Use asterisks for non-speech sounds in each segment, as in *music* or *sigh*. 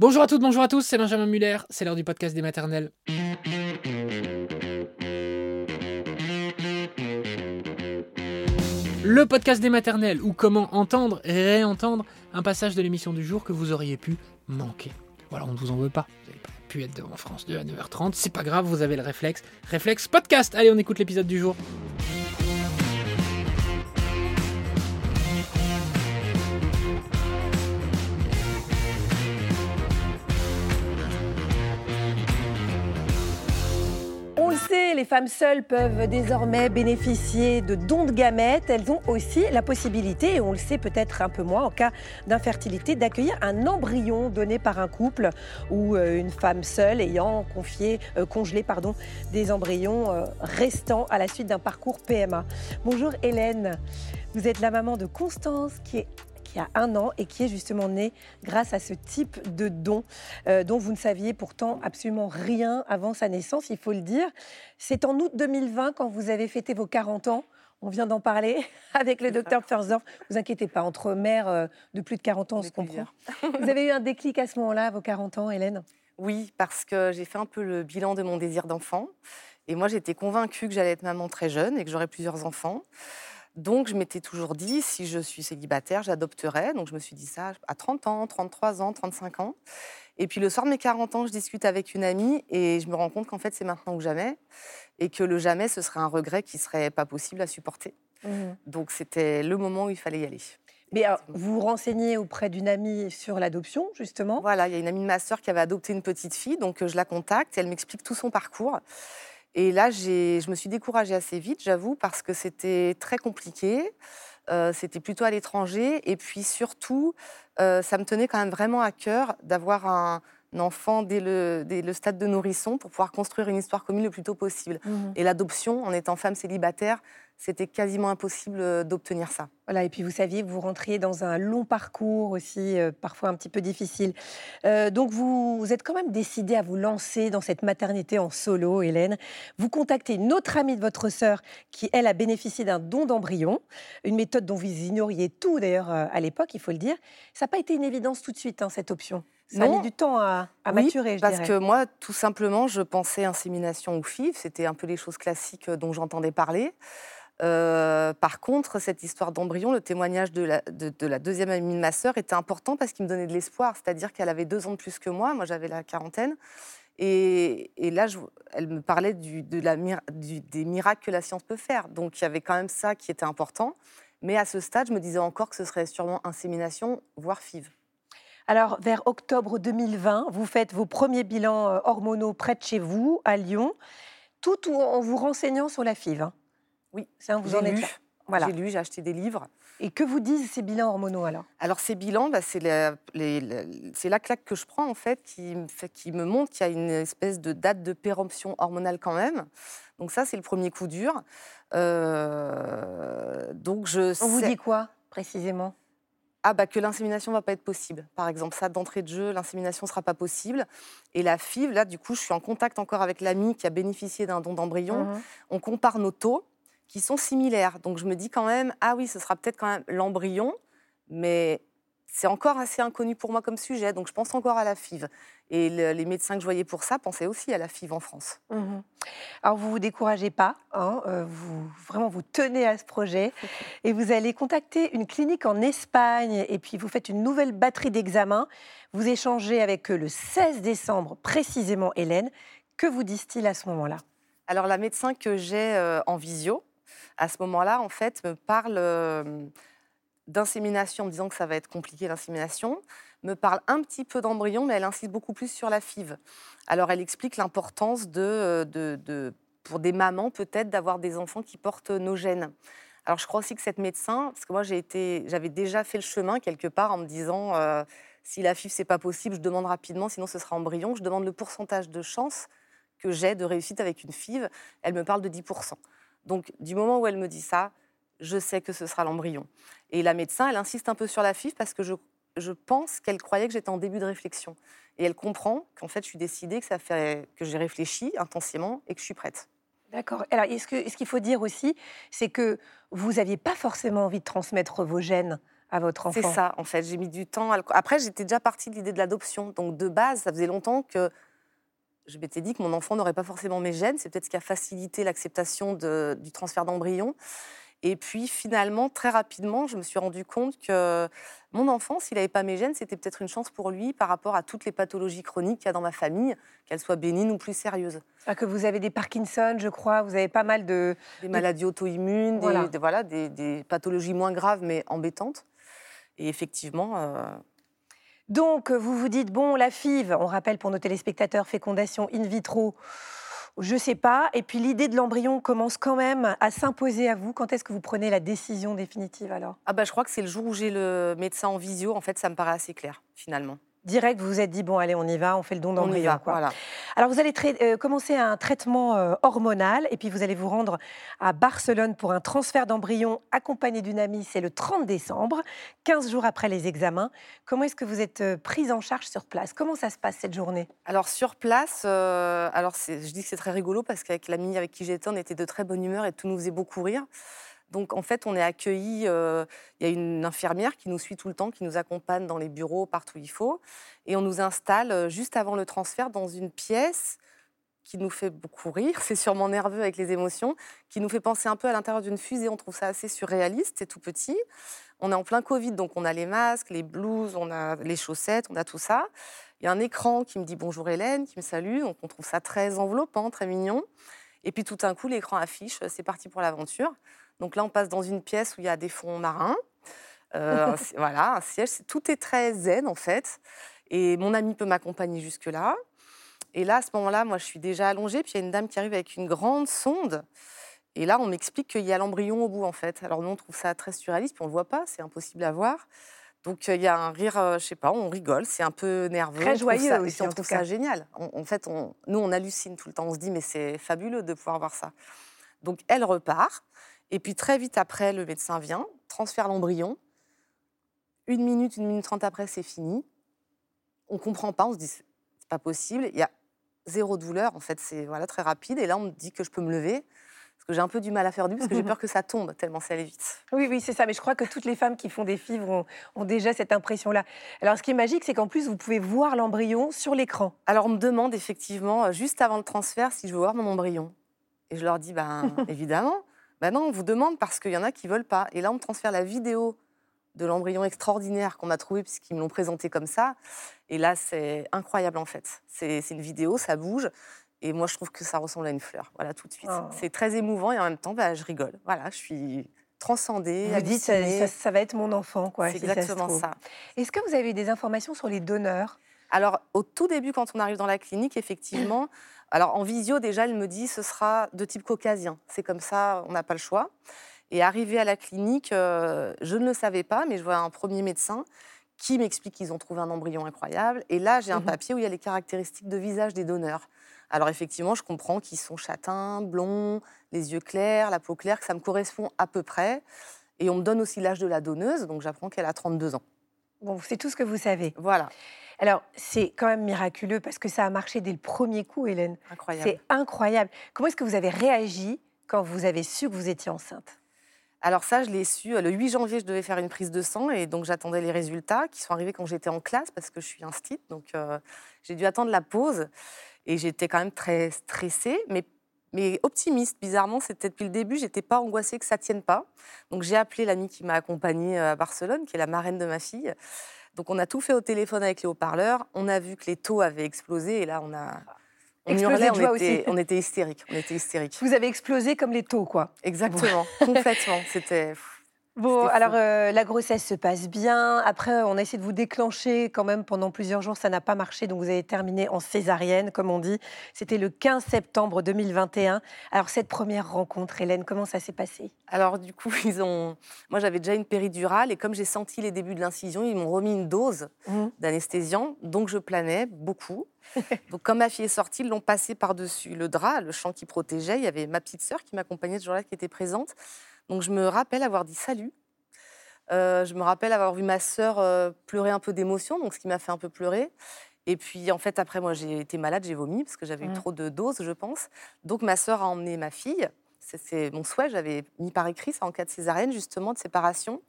Bonjour à toutes, bonjour à tous, c'est Benjamin Muller, c'est l'heure du podcast des maternelles. Le podcast des maternelles, ou comment entendre et réentendre un passage de l'émission du jour que vous auriez pu manquer. Voilà, on ne vous en veut pas. Vous n'avez pas pu être devant France 2 à 9h30, c'est pas grave, vous avez le réflexe. Réflexe podcast Allez, on écoute l'épisode du jour. Les femmes seules peuvent désormais bénéficier de dons de gamètes. Elles ont aussi la possibilité, et on le sait peut-être un peu moins en cas d'infertilité, d'accueillir un embryon donné par un couple ou euh, une femme seule ayant confié, euh, congelé pardon, des embryons euh, restants à la suite d'un parcours PMA. Bonjour Hélène, vous êtes la maman de Constance qui est qui a un an et qui est justement née grâce à ce type de don euh, dont vous ne saviez pourtant absolument rien avant sa naissance, il faut le dire. C'est en août 2020 quand vous avez fêté vos 40 ans. On vient d'en parler *laughs* avec le docteur Pfersdorf. Vous inquiétez pas, entre mères euh, de plus de 40 ans, on, On se comprend. Vous avez eu un déclic à ce moment-là, à vos 40 ans, Hélène? Oui, parce que j'ai fait un peu le bilan de mon désir d'enfant. Et moi, j'étais convaincue que j'allais être maman très jeune et que j'aurais plusieurs enfants. Donc, je m'étais toujours dit, si je suis célibataire, j'adopterai. Donc, je me suis dit ça à 30 ans, 33 ans, 35 ans. Et puis, le soir de mes 40 ans, je discute avec une amie et je me rends compte qu'en fait, c'est maintenant ou jamais. Et que le jamais, ce serait un regret qui serait pas possible à supporter. Donc, c'était le moment où il fallait y aller. Mais alors, vous vous renseignez auprès d'une amie sur l'adoption, justement? Voilà, il y a une amie de ma sœur qui avait adopté une petite fille, donc euh, je la contacte et elle m'explique tout son parcours. Et là, je me suis découragée assez vite, j'avoue, parce que c'était très compliqué. euh, c'était plutôt à l'étranger. Et puis surtout, euh, ça me tenait quand même vraiment à cœur d'avoir un, enfant dès le, dès le stade de nourrisson pour pouvoir construire une histoire commune le plus tôt possible. Mhm. Et l'adoption, en étant femme célibataire, c'était quasiment impossible euh, d'obtenir ça. Voilà, et puis vous saviez que vous rentriez dans un long parcours aussi, euh, parfois un petit peu difficile. Euh, donc vous, vous êtes quand même décidé à vous lancer dans cette maternité en solo, Hélène. Vous contactez une autre amie de votre sœur qui, elle, a bénéficié d'un don d'embryon, une méthode dont vous ignoriez tout d'ailleurs à l'époque, il faut le dire. Ça n'a pas été une évidence tout de suite, hein, cette option. Ça a Non. mis du temps à, à Oui, maturer, je parce dirais. que moi, tout simplement, je pensais insémination ou FIV. C'était un peu les choses classiques euh, dont j'entendais parler. Euh, par contre, cette histoire d'embryon, le témoignage de la, de, de la deuxième amie de ma sœur était important parce qu'il me donnait de l'espoir. C'est-à-dire qu'elle avait deux ans de plus que moi. Moi, j'avais la quarantaine. Et, et là, je- elle me parlait du- de la, mir- du- des miracles que la science peut faire. Donc, il y avait quand même ça qui était important. Mais à ce stade, je me disais encore que ce serait sûrement insémination, voire FIV. Alors, vers octobre 2020, vous faites vos premiers bilans euh, hormonaux près de chez vous, à Lyon, tout ou- en vous renseignant sur la FIV. hein. Oui, Ça, vous en êtes lu, là. Voilà. j'ai lu, j'ai acheté des livres. Et que vous disent ces bilans hormonaux alors? Alors ces bilans, bah, c'est la, claque que je prends en fait qui me, fait, qui me montre qu'il y a une espèce de date de péremption hormonale quand même. Donc ça, c'est le premier coup dur. Euh, donc je On vous dit quoi précisément? Ah, bah, que l'insémination va pas être possible. Par exemple, ça d'entrée de jeu, l'insémination sera pas possible. Et la FIV, là, du coup, je suis en contact encore avec l'ami qui a bénéficié d'un don d'embryon. Mhm. On compare nos taux qui sont similaires. Donc je me dis quand même, ah oui, ce sera peut-être quand même l'embryon, mais c'est encore assez inconnu pour moi comme sujet. Donc je pense encore à la FIV. Et le- les médecins que je voyais pour ça pensaient aussi à la FIV en France. Mhm. Alors vous vous découragez pas, hein, euh, vous vraiment vous tenez à ce projet et vous allez contacter une clinique en Espagne et puis vous faites une nouvelle batterie d'examens. Vous échangez avec eux le 16 décembre précisément, Hélène. Que vous disent-ils à ce moment-là? Alors la médecin que j'ai euh, en visio, à ce moment-là, en fait, me parle euh, d'insémination en me disant que ça va être compliqué l'insémination, me parle un petit peu d'embryon, mais elle insiste beaucoup plus sur la FIV. Alors elle explique l'importance de, euh, de, de- pour des mamans peut-être d'avoir des enfants qui portent nos gènes. Alors je crois aussi que cette médecin, parce que moi j'ai été, j'avais déjà fait le chemin quelque part en me disant euh, si la FIV c'est pas possible, je demande rapidement, sinon ce sera embryon. Je demande le pourcentage de chance que j'ai de réussite avec une FIV. Elle me parle de 10%. Donc du moment où elle me dit ça, je sais que ce sera l'embryon. Et la médecin, elle insiste un peu sur la FIV parce que je, je pense qu'elle croyait que j'étais en début de réflexion. Et elle comprend qu'en fait, je suis décidée, que ça fait que j'ai réfléchi intensément et que je suis prête. D'accord. Alors, est-ce ce qu'il faut dire aussi, c'est que vous n'aviez pas forcément envie de transmettre vos gènes à votre enfant? C'est ça, en fait. J'ai mis du temps. Après, j'étais déjà partie de l'idée de l'adoption. Donc, de base, ça faisait longtemps que je m'étais dit que mon enfant n'aurait pas forcément mes gènes. C'est peut-être ce qui a facilité l'acceptation du transfert d'embryon. Et puis finalement, très rapidement, je me suis rendu compte que mon enfant, s'il n'avait pas mes gènes, c'était peut-être une chance pour lui par rapport à toutes les pathologies chroniques qu'il y a dans ma famille, qu'elles soient bénines ou plus sérieuses. Ah, que vous avez des Parkinson, je crois, vous avez pas mal de... Des maladies auto-immunes, voilà. Des, voilà, des, pathologies moins graves mais embêtantes. Et effectivement... Euh, Donc, vous vous dites, bon, la FIV, on rappelle pour nos téléspectateurs, fécondation in vitro, je ne sais pas. Et puis l'idée de l'embryon commence quand même à s'imposer à vous. Quand est-ce que vous prenez la décision définitive alors? Ah bah, Je crois que c'est le jour où j'ai le médecin en visio. En fait, ça me paraît assez clair finalement direct, vous vous êtes dit, bon, allez, on y va, on fait le don d'embryon. Voilà. Alors, vous allez euh, commencer un traitement euh, hormonal et puis vous allez vous rendre à Barcelone pour un transfert d'embryon accompagné d'une amie. C'est le 30 décembre, 15 jours après les examens. Comment est-ce que vous êtes euh, prise en charge sur place? Comment ça se passe cette journée? Alors, sur place, alors je dis que c'est très rigolo parce qu'avec l'amie avec qui j'étais, on était de très bonne humeur et tout nous faisait beaucoup rire. Donc en fait, on est accueillis, euh, il y a une infirmière qui nous suit tout le temps, qui nous accompagne dans les bureaux, partout où il faut, et on nous installe euh, juste avant le transfert dans une pièce qui nous fait beaucoup rire, *laughs* c'est sûrement nerveux avec les émotions, qui nous fait penser un peu à l'intérieur d'une fusée, on trouve ça assez surréaliste, c'est tout petit. On est en plein Covid, donc on a les masques, les blouses, on a les chaussettes, on a tout ça. Il y a un écran qui me dit bonjour Hélène, qui me salue, donc on trouve ça très enveloppant, très mignon. Et puis tout d'un coup, l'écran affiche, c'est parti pour l'aventure. Donc là, on passe dans une pièce où il y a des fonds marins. Euh, *laughs* voilà, un siège. Tout est très zen, en fait. Et mon ami peut m'accompagner jusque-là. Et là, à ce moment-là, moi, je suis déjà allongée. Puis il y a une dame qui arrive avec une grande sonde. Et là, on m'explique qu'il y a l'embryon au bout, en fait. Alors nous, on trouve ça très surréaliste, puis on ne le voit pas, c'est impossible à voir. Donc il y a un rire, je sais pas, on rigole, c'est un peu nerveux. Très joyeux ça, aussi, on trouve ça génial. en fait, on, nous, on hallucine tout le temps. On se dit, mais c'est fabuleux de pouvoir voir ça. Donc elle repart. Et puis très vite après, le médecin vient, transfère l'embryon. Une minute, une minute trente après, c'est fini. On comprend pas, on se dit c'est pas possible. Il y a zéro douleur, en fait, c'est voilà très rapide. Et là, on me dit que je peux me lever. Parce que j'ai un peu du mal à faire du parce que j'ai peur que ça tombe tellement ça allait vite. Oui, oui, c'est ça. Mais je crois que toutes les femmes qui font des fibres ont, déjà cette impression-là. Alors, ce qui est magique, c'est qu'en plus, vous pouvez voir l'embryon sur l'écran. Alors, on me demande effectivement, juste avant le transfert, si je veux voir mon embryon. Et je leur dis, ben, *laughs* évidemment. Ben non, on vous demande parce qu'il y en a qui veulent pas. Et là, on me transfère la vidéo de l'embryon extraordinaire qu'on m'a trouvé puisqu'ils me l'ont présenté comme ça. Et là, c'est incroyable en fait. C'est une vidéo, ça bouge. Et moi, je trouve que ça ressemble à une fleur. Voilà, tout de suite. Oh. C'est très émouvant et en même temps, bah, je rigole. Voilà, je suis transcendée. Vous dites, ça, ça, va être mon enfant, quoi. C'est exactement ça. Est-ce que vous avez des informations sur les donneurs? Alors, au tout début, quand on arrive dans la clinique, effectivement, alors en visio, déjà, elle me dit ce sera de type caucasien. C'est comme ça, on n'a pas le choix. Et arrivé à la clinique, euh, je ne le savais pas, mais je vois un premier médecin qui m'explique qu'ils ont trouvé un embryon incroyable. Et là, j'ai un mhm. papier où il y a les caractéristiques de visage des donneurs. Alors effectivement, je comprends qu'ils sont châtains, blonds, les yeux clairs, la peau claire, que ça me correspond à peu près. Et on me donne aussi l'âge de la donneuse, donc j'apprends qu'elle a 32 ans. Bon, c'est tout ce que vous savez. Voilà. Alors, c'est quand même miraculeux parce que ça a marché dès le premier coup, Hélène. Incroyable. C'est incroyable. Comment est-ce que vous avez réagi quand vous avez su que vous étiez enceinte? Alors ça, je l'ai su euh, le 8 janvier, je devais faire une prise de sang et donc j'attendais les résultats qui sont arrivés quand j'étais en classe parce que je suis instite. Donc euh, j'ai dû attendre la pause et j'étais quand même très stressée, mais, mais optimiste. Bizarrement, c'était depuis le début, j'étais pas angoissée que ça tienne pas. Donc j'ai appelé l'amie qui m'a accompagnée euh, à Barcelone, qui est la marraine de ma fille. Donc on a tout fait au téléphone avec les haut-parleurs. On a vu que les taux avaient explosé et là on a on hurlait, on, était, on était hystérique. On était hystérique. Vous avez explosé comme les taux, quoi. Exactement, *laughs* complètement. C'était Bon, alors euh, la grossesse se passe bien. Après, on a essayé de vous déclencher quand même pendant plusieurs jours. Ça n'a pas marché, donc vous avez terminé en césarienne, comme on dit. C'était le 15 septembre 2021. Alors cette première rencontre, Hélène, comment ça s'est passé? Alors du coup, *laughs* ils ont. Moi, j'avais déjà une péridurale et comme j'ai senti les débuts de l'incision, ils m'ont remis une dose mmh. d'anesthésiant, donc je planais beaucoup. *laughs* donc quand ma fille est sortie, ils l'ont passé par-dessus le drap, le champ qui protégeait. Il y avait ma petite sœur qui m'accompagnait ce jour-là, qui était présente. Donc je me rappelle avoir dit salut. Euh, je me rappelle avoir vu ma sœur euh, pleurer un peu d'émotion, donc ce qui m'a fait un peu pleurer. Et puis en fait après moi j'ai été malade, j'ai vomi parce que j'avais eu mmh. trop de doses, je pense. Donc ma sœur a emmené ma fille. C'est mon souhait, j'avais mis par écrit ça en cas de césarienne justement de séparation.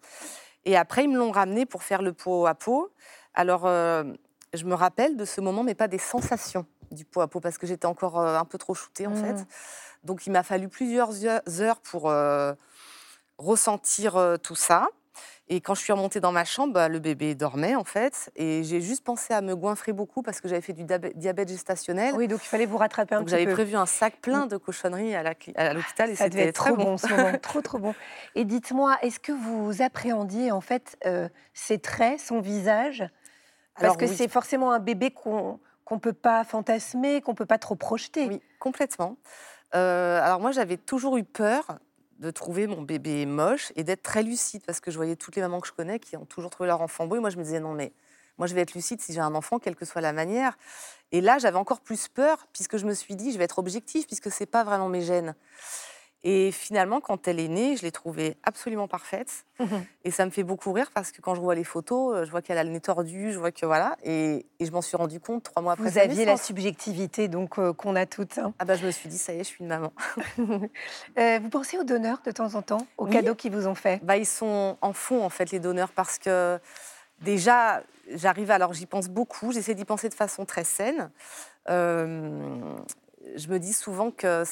Et après, ils me l'ont ramené pour faire le pot à pot. Alors, euh, je me rappelle de ce moment, mais pas des sensations du pot à pot, parce que j'étais encore un peu trop shootée, en fait. Mm. Donc, il m'a fallu plusieurs heures pour ressentir tout ça. Et quand je suis remontée dans ma chambre, bah, le bébé dormait, en fait. Et j'ai juste pensé à me goinfrer beaucoup parce que j'avais fait du diabè- diabète gestationnel. Oui, donc il fallait vous rattraper un Donc, petit j'avais peu. prévu un sac plein de cochonneries à l'hôpital et Ça devait c'était trop bon, bon. ce moment, *laughs* trop trop bon. Et dites-moi, est-ce que vous appréhendiez en fait euh, ses traits, son visage? Parce Alors, que oui. c'est forcément un bébé qu'on qu'on peut pas fantasmer, qu'on peut pas trop projeter. Oui, complètement. Euh, alors moi, j'avais toujours eu peur de trouver mon bébé moche et d'être très lucide parce que je voyais toutes les mamans que je connais qui ont toujours trouvé leur enfant beau et moi je me disais non mais moi je vais être lucide si j'ai un enfant quelle que soit la manière. Et là j'avais encore plus peur puisque je me suis dit je vais être objective puisque c'est pas vraiment mes gènes. Et finalement quand elle est née, je l'ai trouvée absolument parfaite Mhm. et ça me fait beaucoup rire parce que quand je vois les photos, euh, je vois qu'elle a le nez tordu, je vois que voilà et, et je m'en suis rendu compte trois mois après Vous aviez la subjectivité donc euh, qu'on a toutes. hein. Ah bah je me suis dit ça y est, je suis une maman. *laughs* Euh, vous pensez aux donneurs de temps en temps, aux Oui. cadeaux qu'ils vous ont fait bah, ils sont en fond, en fait, les donneurs, parce que déjà, j'arrive, alors j'y pense beaucoup, j'essaie d'y penser de façon très saine. Euh, je me dis souvent que,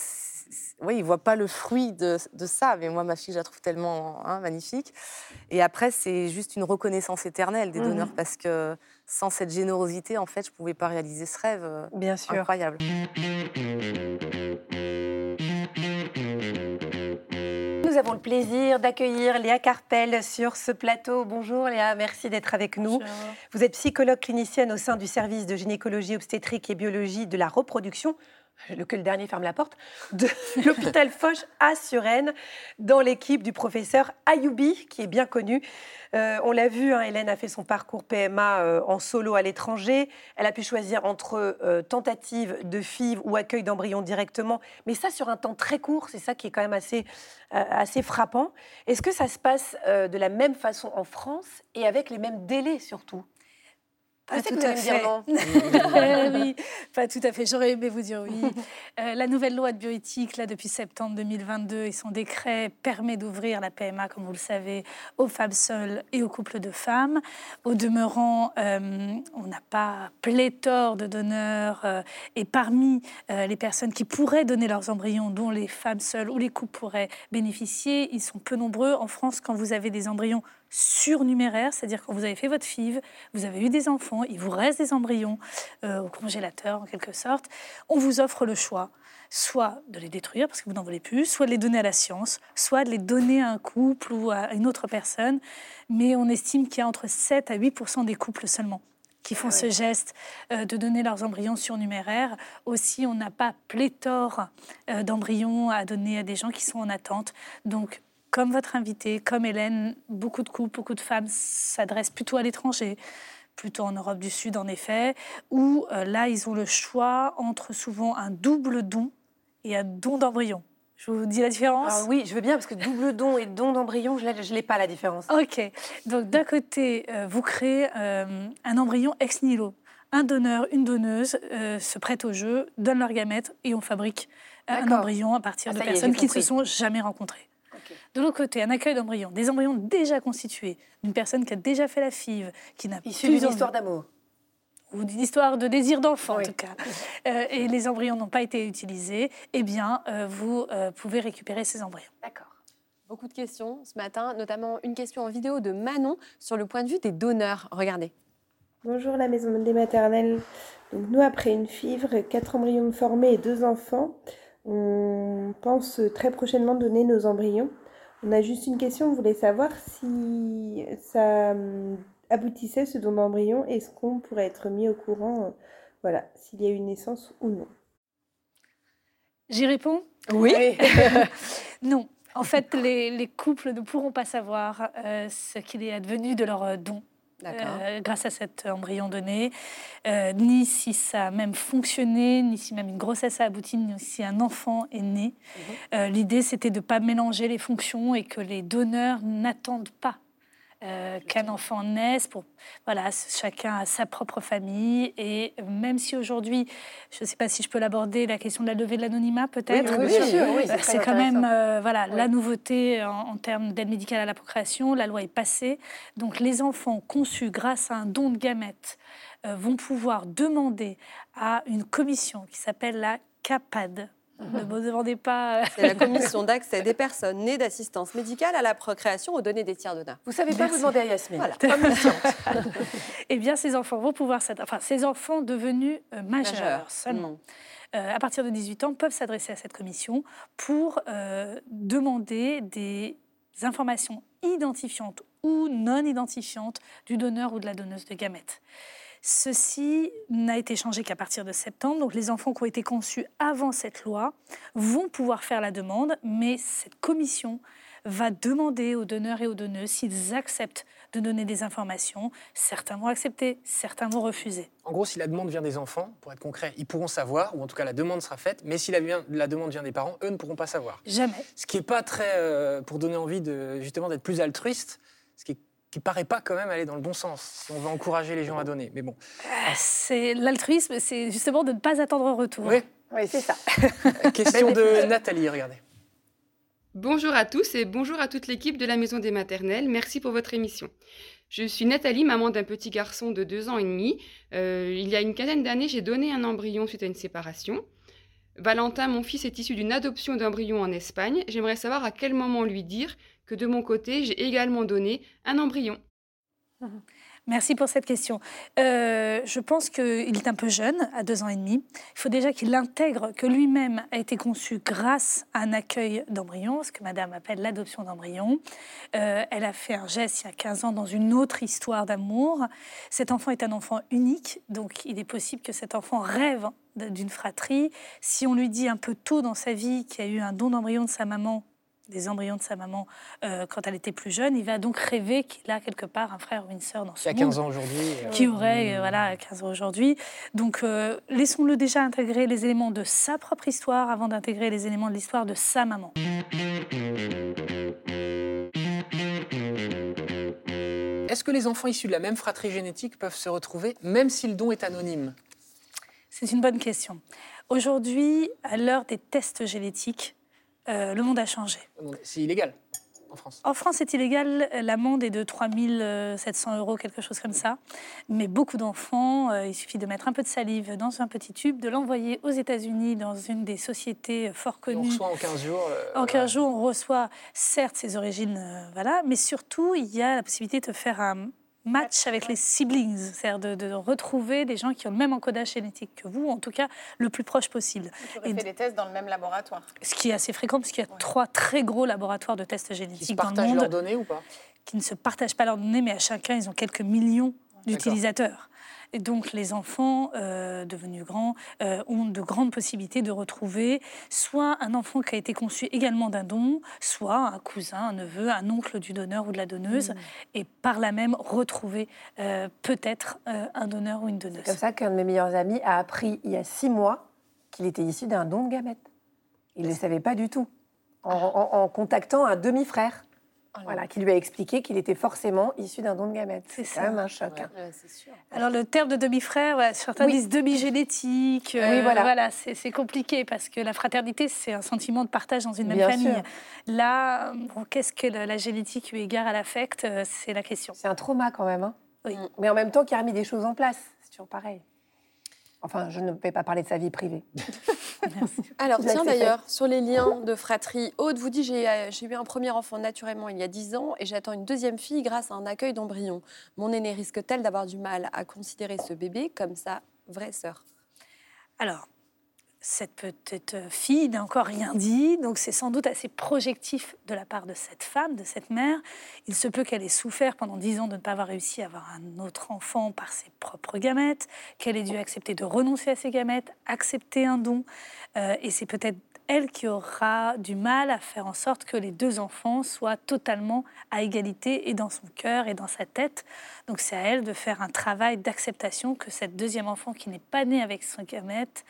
oui, ils ne voient pas le fruit de, de ça, mais moi, ma fille, je la trouve tellement hein, magnifique. Et après, c'est juste une reconnaissance éternelle des donneurs, parce que sans cette générosité, en fait, je ne pouvais pas réaliser ce rêve euh, Bien sûr. incroyable. Nous avons le plaisir d'accueillir Léa Carpel sur ce plateau. Bonjour Léa, merci d'être avec nous. Vous êtes psychologue clinicienne au sein du service de gynécologie obstétrique et biologie de la reproduction, lequel le dernier ferme la porte, de *laughs* l'hôpital Foch à Suresnes, dans l'équipe du professeur Ayoubi, qui est bien connu. Euh, on l'a vu, hein, Hélène a fait son parcours PMA euh, en solo à l'étranger. Elle a pu choisir entre euh, tentative de FIV ou accueil d'embryon directement, mais ça sur un temps très court, c'est ça qui est quand même assez, euh, assez frappant. Est-ce que ça se passe de la même façon en France et avec les mêmes délais surtout? Pas sais que tout à fait. non. *laughs* oui, pas tout à fait. J'aurais aimé vous dire oui. *laughs* Euh, la nouvelle loi de bioéthique, là, depuis septembre 2022, et son décret permet d'ouvrir la PMA, comme vous le savez, aux femmes seules et aux couples de femmes. Au demeurant, euh, on n'a pas pléthore de donneurs. euh, et parmi les personnes qui pourraient donner leurs embryons, dont les femmes seules ou les couples pourraient bénéficier, ils sont peu nombreux. En France, quand vous avez des embryons surnuméraires, c'est-à-dire quand vous avez fait votre FIV, vous avez eu des enfants, il vous reste des embryons euh, au congélateur en quelque sorte, on vous offre le choix soit de les détruire parce que vous n'en voulez plus, soit de les donner à la science, soit de les donner à un couple ou à une autre personne. Mais on estime qu'il y a entre 7 à 8 des couples seulement qui font ce geste euh, de donner leurs embryons surnuméraires. Aussi, on n'a pas pléthore euh, d'embryons à donner à des gens qui sont en attente. Donc, comme votre invité, comme Hélène, beaucoup de couples, beaucoup de femmes s'adressent plutôt à l'étranger, plutôt en Europe du Sud en effet, où euh, là, ils ont le choix entre souvent un double don et un don d'embryon. Je vous dis la différence? Ah oui, je veux bien parce que double don et don d'embryon, je ne l'ai pas la différence. Ok. Donc d'un côté, euh, vous créez euh, un embryon ex nihilo. Un donneur, une donneuse se prêtent au jeu, donnent leurs gamètes et on fabrique un embryon à partir Ah, de est, personnes qui ne se sont jamais rencontrées. De l'autre côté, un accueil d'embryons, des embryons déjà constitués, d'une personne qui a déjà fait la FIV, qui n'a plus d'une histoire d'amour. ou d'une histoire de désir d'enfant Oui. en tout cas, euh, et les embryons n'ont pas été utilisés, eh bien, euh, vous euh, pouvez récupérer ces embryons. D'accord. Beaucoup de questions ce matin, notamment une question en vidéo de Manon sur le point de vue des donneurs. Regardez. Bonjour la maison des maternelles. Donc nous, après une FIVre, quatre embryons formés et deux enfants, on pense très prochainement donner nos embryons. On a juste une question, on voulait savoir si ça hum, aboutissait ce don d'embryon, est-ce qu'on pourrait être mis au courant, euh, voilà, s'il y a eu une naissance ou non. J'y réponds? Oui. *laughs* Non. En fait, les, les couples ne pourront pas savoir euh, ce qu'il est advenu de leur euh, don. Euh, grâce à cet embryon donné, euh, ni si ça a même fonctionné, ni si même une grossesse a abouti, ni si un enfant est né. Euh, L'idée, c'était de ne pas mélanger les fonctions et que les donneurs n'attendent pas euh, qu'un enfant naisse. Pour, voilà, chacun a sa propre famille. Et même si aujourd'hui, je ne sais pas si je peux l'aborder, la question de la levée de l'anonymat, peut-être. Oui, sûr, oui, c'est très quand même euh, voilà, Oui. la nouveauté en, en termes d'aide médicale à la procréation. La loi est passée. Donc les enfants conçus grâce à un don de gamètes euh, vont pouvoir demander à une commission qui s'appelle la CAPAD. *laughs* Ne me demandez pas. euh, C'est la commission d'accès des personnes nées d'assistance médicale à la procréation aux données des tiers donneurs. Vous savez pas, Merci. vous demandez à Yasmine. Voilà. *laughs* Eh bien, ces enfants vont pouvoir s'adresser, enfin, ces enfants devenus euh, majeurs, Majeurs. seulement, Mm. euh, à partir de 18 ans, peuvent s'adresser à cette commission pour euh, demander des informations identifiantes ou non identifiantes du donneur ou de la donneuse de gamètes. Ceci n'a été changé qu'à partir de septembre. Donc les enfants qui ont été conçus avant cette loi vont pouvoir faire la demande, mais cette commission va demander aux donneurs et aux donneuses s'ils acceptent de donner des informations. Certains vont accepter, certains vont refuser. En gros, si la demande vient des enfants, pour être concret, ils pourront savoir, ou en tout cas la demande sera faite, mais si la, demande vient des parents, eux ne pourront pas savoir. Jamais. Ce qui n'est pas très, euh, pour donner envie de, justement d'être plus altruiste, ce qui, qui paraît pas quand même aller dans le bon sens, si on veut encourager les gens à donner. Mais bon, Ah, C'est l'altruisme, c'est justement de ne pas attendre un retour. oui, Oui, c'est ça. *laughs* question de Nathalie, regardez. Bonjour à tous et bonjour à toute l'équipe de la Maison des Maternelles. Merci pour votre émission. Je suis Nathalie, maman d'un petit garçon de deux ans et demi. Euh, il y a une quinzaine d'années, j'ai donné un embryon suite à une séparation. Valentin, mon fils, est issu d'une adoption d'embryon en Espagne. J'aimerais savoir à quel moment lui dire que de mon côté, j'ai également donné un embryon. Merci pour cette question. Euh, je pense qu'il est un peu jeune, à deux ans et demi. Il faut déjà qu'il intègre que lui-même a été conçu grâce à un accueil d'embryon, ce que Madame appelle l'adoption d'embryon. Euh, elle a fait un geste il y a 15 ans dans une autre histoire d'amour. Cet enfant est un enfant unique, donc il est possible que cet enfant rêve d'une fratrie. Si on lui dit un peu tôt dans sa vie qu'il y a eu un don d'embryon de sa maman, des embryons de sa maman euh, quand elle était plus jeune, il va donc rêver qu'il a quelque part un frère ou une sœur dans Qui ce a monde 15 ans aujourd'hui. euh, qui aurait euh, voilà, 15 ans aujourd'hui. Donc euh, laissons-le déjà intégrer les éléments de sa propre histoire avant d'intégrer les éléments de l'histoire de sa maman. Est-ce que les enfants issus de la même fratrie génétique peuvent se retrouver, même si le don est anonyme? C'est une bonne question. Aujourd'hui, à l'heure des tests génétiques, euh, le monde a changé. C'est illégal en France. En France, c'est illégal. L'amende est de 3700 euros, quelque chose comme ça. Mais beaucoup d'enfants, euh, il suffit de mettre un peu de salive dans un petit tube, de l'envoyer aux États-Unis dans une des sociétés fort Et on connues. reçoit en 15 jours. euh, En voilà. 15 jours, on reçoit certes ses origines, euh, voilà, mais surtout, il y a la possibilité de faire un match avec les siblings, c'est-à-dire de, de retrouver des gens qui ont le même encodage génétique que vous, en tout cas le plus proche possible. J'aurais Et fait les tests dans le même laboratoire. Ce qui est assez fréquent, parce qu'il y a trois très gros laboratoires de tests Qui se génétiques dans le partagent monde leurs données ou pas? Qui ne se partagent pas leurs données, mais à chacun, ils ont quelques millions d'utilisateurs. Et donc, les enfants euh, devenus grands euh, ont de grandes possibilités de retrouver soit un enfant qui a été conçu également d'un don, soit un cousin, un neveu, un oncle du donneur ou de la donneuse, et par là même retrouver euh, peut-être euh, un donneur ou une donneuse. C'est comme ça qu'un de mes meilleurs amis a appris il y a six mois qu'il était issu d'un don de gamètes. Il ne le savait pas du tout. En, en- en contactant un demi-frère, voilà, qui lui a expliqué qu'il était forcément issu d'un don de gamètes. C'est quand même un choc. hein. Ouais, c'est sûr. Alors le terme de demi-frère, ouais, certains Oui. disent demi-génétique. euh, Oui, voilà. c'est c'est compliqué parce que la fraternité, c'est un sentiment de partage dans une même Bien famille. sûr. Là, bon, qu'est-ce que la, la génétique eu égard à l'affect euh, C'est la question. C'est un trauma quand même. hein. Oui. Mais en même temps, qui a remis des choses en place. C'est toujours pareil. Enfin, je ne vais pas parler de sa vie privée. *laughs* Alors, Il a tiens d'ailleurs, sur les liens de fratrie, Aude vous dit j'ai euh, j'ai eu un premier enfant naturellement il y a 10 ans et j'attends une deuxième fille grâce à un accueil d'embryon. Mon aîné risque-t-elle d'avoir du mal à considérer ce bébé comme sa vraie sœur? Alors, cette petite fille n'a encore rien dit, donc c'est sans doute assez projectif de la part de cette femme, de cette mère. Il se peut qu'elle ait souffert pendant dix ans de ne pas avoir réussi à avoir un autre enfant par ses propres gamètes, qu'elle ait dû accepter de renoncer à ses gamètes, accepter un don, euh, et c'est peut-être elle qui aura du mal à faire en sorte que les deux enfants soient totalement à égalité et dans son cœur et dans sa tête. Donc c'est à elle de faire un travail d'acceptation que cette deuxième enfant qui n'est pas née avec son gamète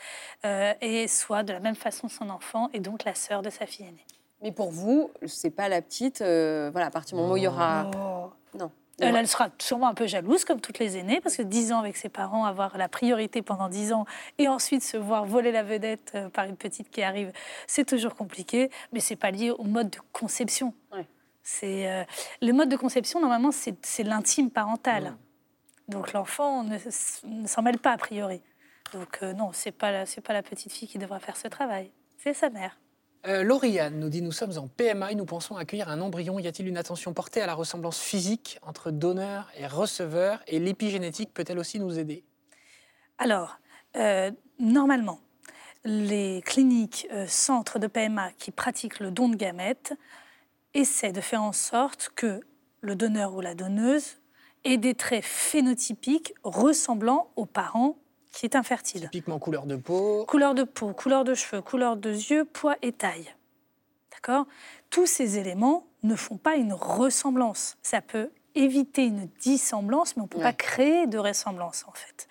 euh, et soit de la même façon son enfant et donc la sœur de sa fille aînée. Mais pour vous, c'est pas la petite. euh, voilà, à partir du moment où il y aura. Oh. Non. Elle, elle sera sûrement un peu jalouse, comme toutes les aînées, parce que 10 ans avec ses parents, avoir la priorité pendant 10 ans, et ensuite se voir voler la vedette euh, par une petite qui arrive, c'est toujours compliqué, mais c'est pas lié au mode de conception. C'est euh, le mode de conception, normalement, c'est l'intime parental. Donc l'enfant ne, ne s'en mêle pas a priori. Donc euh, non, c'est pas la- c'est pas la petite fille qui devra faire ce travail, c'est sa mère. Euh, Lauriane nous dit Nous sommes en PMA et nous pensons accueillir un embryon. Y a-t-il une attention portée à la ressemblance physique entre donneur et receveur Et l'épigénétique peut-elle aussi nous aider? Alors, euh, normalement, les cliniques, euh, centres de PMA qui pratiquent le don de gamètes essaient de faire en sorte que le donneur ou la donneuse ait des traits phénotypiques ressemblant au parent qui est infertile. Typiquement couleur de peau. Couleur de peau, couleur de cheveux, couleur de yeux, poids et taille. D'accord? Tous ces éléments ne font pas une ressemblance. Ça peut éviter une dissemblance, mais on ne peut Ouais. pas créer de ressemblance, en fait.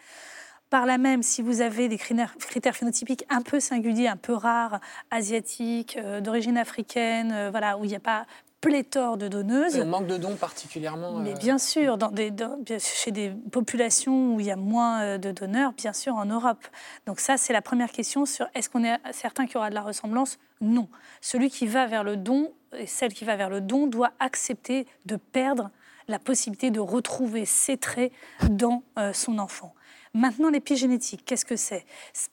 Par là même, si vous avez des critères, critères phénotypiques un peu singuliers, un peu rares, asiatiques, euh, d'origine africaine, euh, voilà, où il n'y a pas pléthore de donneuses, On manque de dons particulièrement. mais euh, bien sûr, dans des, dans- bien- chez des populations où il y a moins euh, de donneurs, bien sûr, en Europe. Donc ça, c'est la première question sur est-ce qu'on est certain qu'il y aura de la ressemblance? Non. Celui qui va vers le don et celle qui va vers le don doit accepter de perdre la possibilité de retrouver ses traits dans euh, son enfant. Maintenant, l'épigénétique, qu'est-ce que c'est?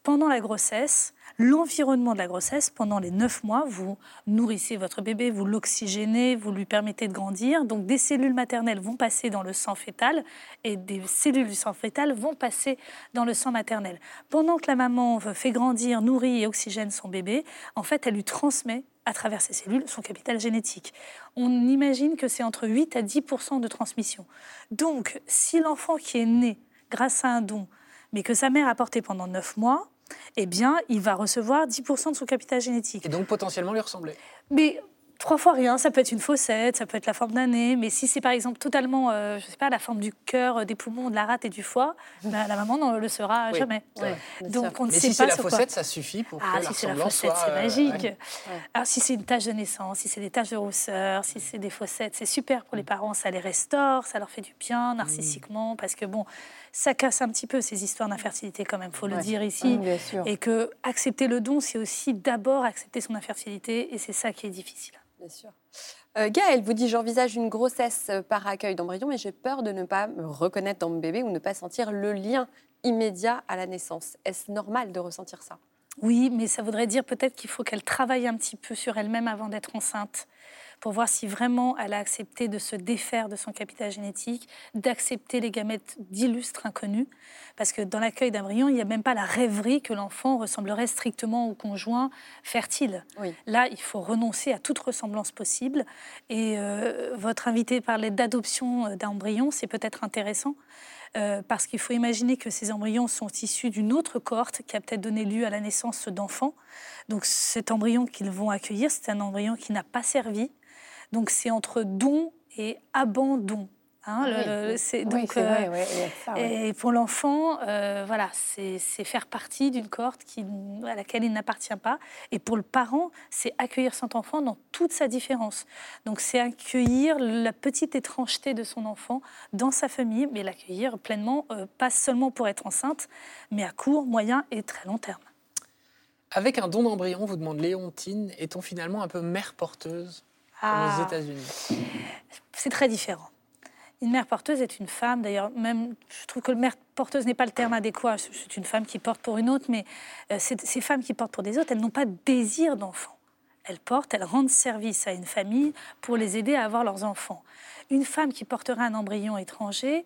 Pendant la grossesse, l'environnement de la grossesse, pendant les neuf mois, vous nourrissez votre bébé, vous l'oxygénez, vous lui permettez de grandir. Donc, des cellules maternelles vont passer dans le sang fœtal et des cellules du sang fœtal vont passer dans le sang maternel. Pendant que la maman fait grandir, nourrit et oxygène son bébé, en fait, elle lui transmet à travers ces cellules son capital génétique. On imagine que c'est entre 8 à 10% de transmission. Donc, si l'enfant qui est né grâce à un don, mais que sa mère a porté pendant 9 mois, eh bien, il va recevoir 10 de son capital génétique. Et donc potentiellement lui ressembler. Mais trois fois rien, ça peut être une faussette, ça peut être la forme d'un nez, mais si c'est par exemple totalement, euh, je sais pas, la forme du cœur, euh, des poumons, de la rate et du foie, *laughs* ben, la maman ne le saura Oui, jamais. c'est vrai. Donc on ne Mais sait si c'est pas la sur quoi. faussette, ça suffit pour Ah, que la si c'est la soit, c'est euh, magique. ouais. Alors, si c'est une tache de naissance, si c'est des taches de rousseur, si c'est des fossettes, c'est super pour les parents, ça les restaure, ça leur fait du bien narcissiquement, parce que bon, ça casse un petit peu ces histoires d'infertilité quand même, faut le Ouais. dire ici. bien sûr. Et que accepter le don, c'est aussi d'abord accepter son infertilité, et c'est ça qui est difficile. Bien sûr. Euh, Gaëlle vous dit J'envisage une grossesse par accueil d'embryon, mais j'ai peur de ne pas me reconnaître dans mon bébé ou ne pas sentir le lien immédiat à la naissance. Est-ce normal de ressentir ça? Oui, mais ça voudrait dire peut-être qu'il faut qu'elle travaille un petit peu sur elle-même avant d'être enceinte, pour voir si vraiment elle a accepté de se défaire de son capital génétique, d'accepter les gamètes d'illustres inconnus, parce que dans l'accueil d'embryon, il n'y a même pas la rêverie que l'enfant ressemblerait strictement au conjoint fertile. Oui. Là, il faut renoncer à toute ressemblance possible. Et euh, votre invité parlait d'adoption euh, d'embryons, c'est peut-être intéressant. euh, parce qu'il faut imaginer que ces embryons sont issus d'une autre cohorte qui a peut-être donné lieu à la naissance d'enfants. Donc cet embryon qu'ils vont accueillir, c'est un embryon qui n'a pas servi. Donc c'est entre don et abandon. hein, le- Oui, le- oui. c'est- Oui, donc, euh, vrai, ouais, il y a ça, ouais. et pour l'enfant, euh, voilà, c'est c'est faire partie d'une cohorte qui, à laquelle il n'appartient pas. Et pour le parent, c'est accueillir son enfant dans toute sa différence. Donc c'est accueillir la petite étrangeté de son enfant dans sa famille, mais l'accueillir pleinement, euh, pas seulement pour être enceinte, mais à court, moyen et très long terme. Avec un don d'embryon, vous demande Léontine, est-on finalement un peu mère porteuse? Ah. aux États-Unis c'est très différent. Une mère porteuse est une femme, d'ailleurs, même, je trouve que le mère porteuse n'est pas le terme adéquat. C'est une femme qui porte pour une autre, mais euh, ces femmes qui portent pour des autres, elles n'ont pas de désir d'enfant. Elles portent, elles rendent service à une famille pour les aider à avoir leurs enfants. Une femme qui porterait un embryon étranger,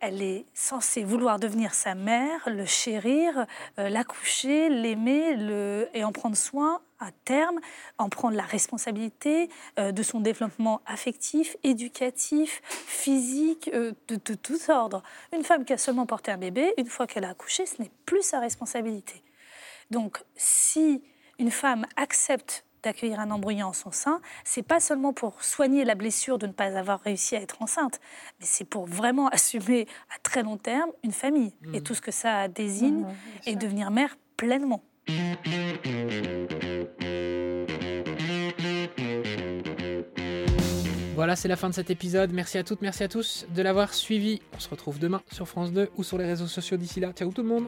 elle est censée vouloir devenir sa mère, le chérir, euh, l'accoucher, l'aimer et en prendre soin à terme, en prendre la responsabilité euh, de son développement affectif, éducatif, physique, euh, de, de tous ordres. Une femme qui a seulement porté un bébé, une fois qu'elle a accouché, ce n'est plus sa responsabilité. Donc, si une femme accepte d'accueillir un embryon en son sein, c'est pas seulement pour soigner la blessure de ne pas avoir réussi à être enceinte, mais c'est pour vraiment *laughs* assumer à très long terme une famille et tout ce que ça désigne et devenir mère pleinement. Voilà, c'est la fin de cet épisode. Merci à toutes, merci à tous de l'avoir suivi. On se retrouve demain sur France 2 ou sur les réseaux sociaux d'ici là. Ciao tout le monde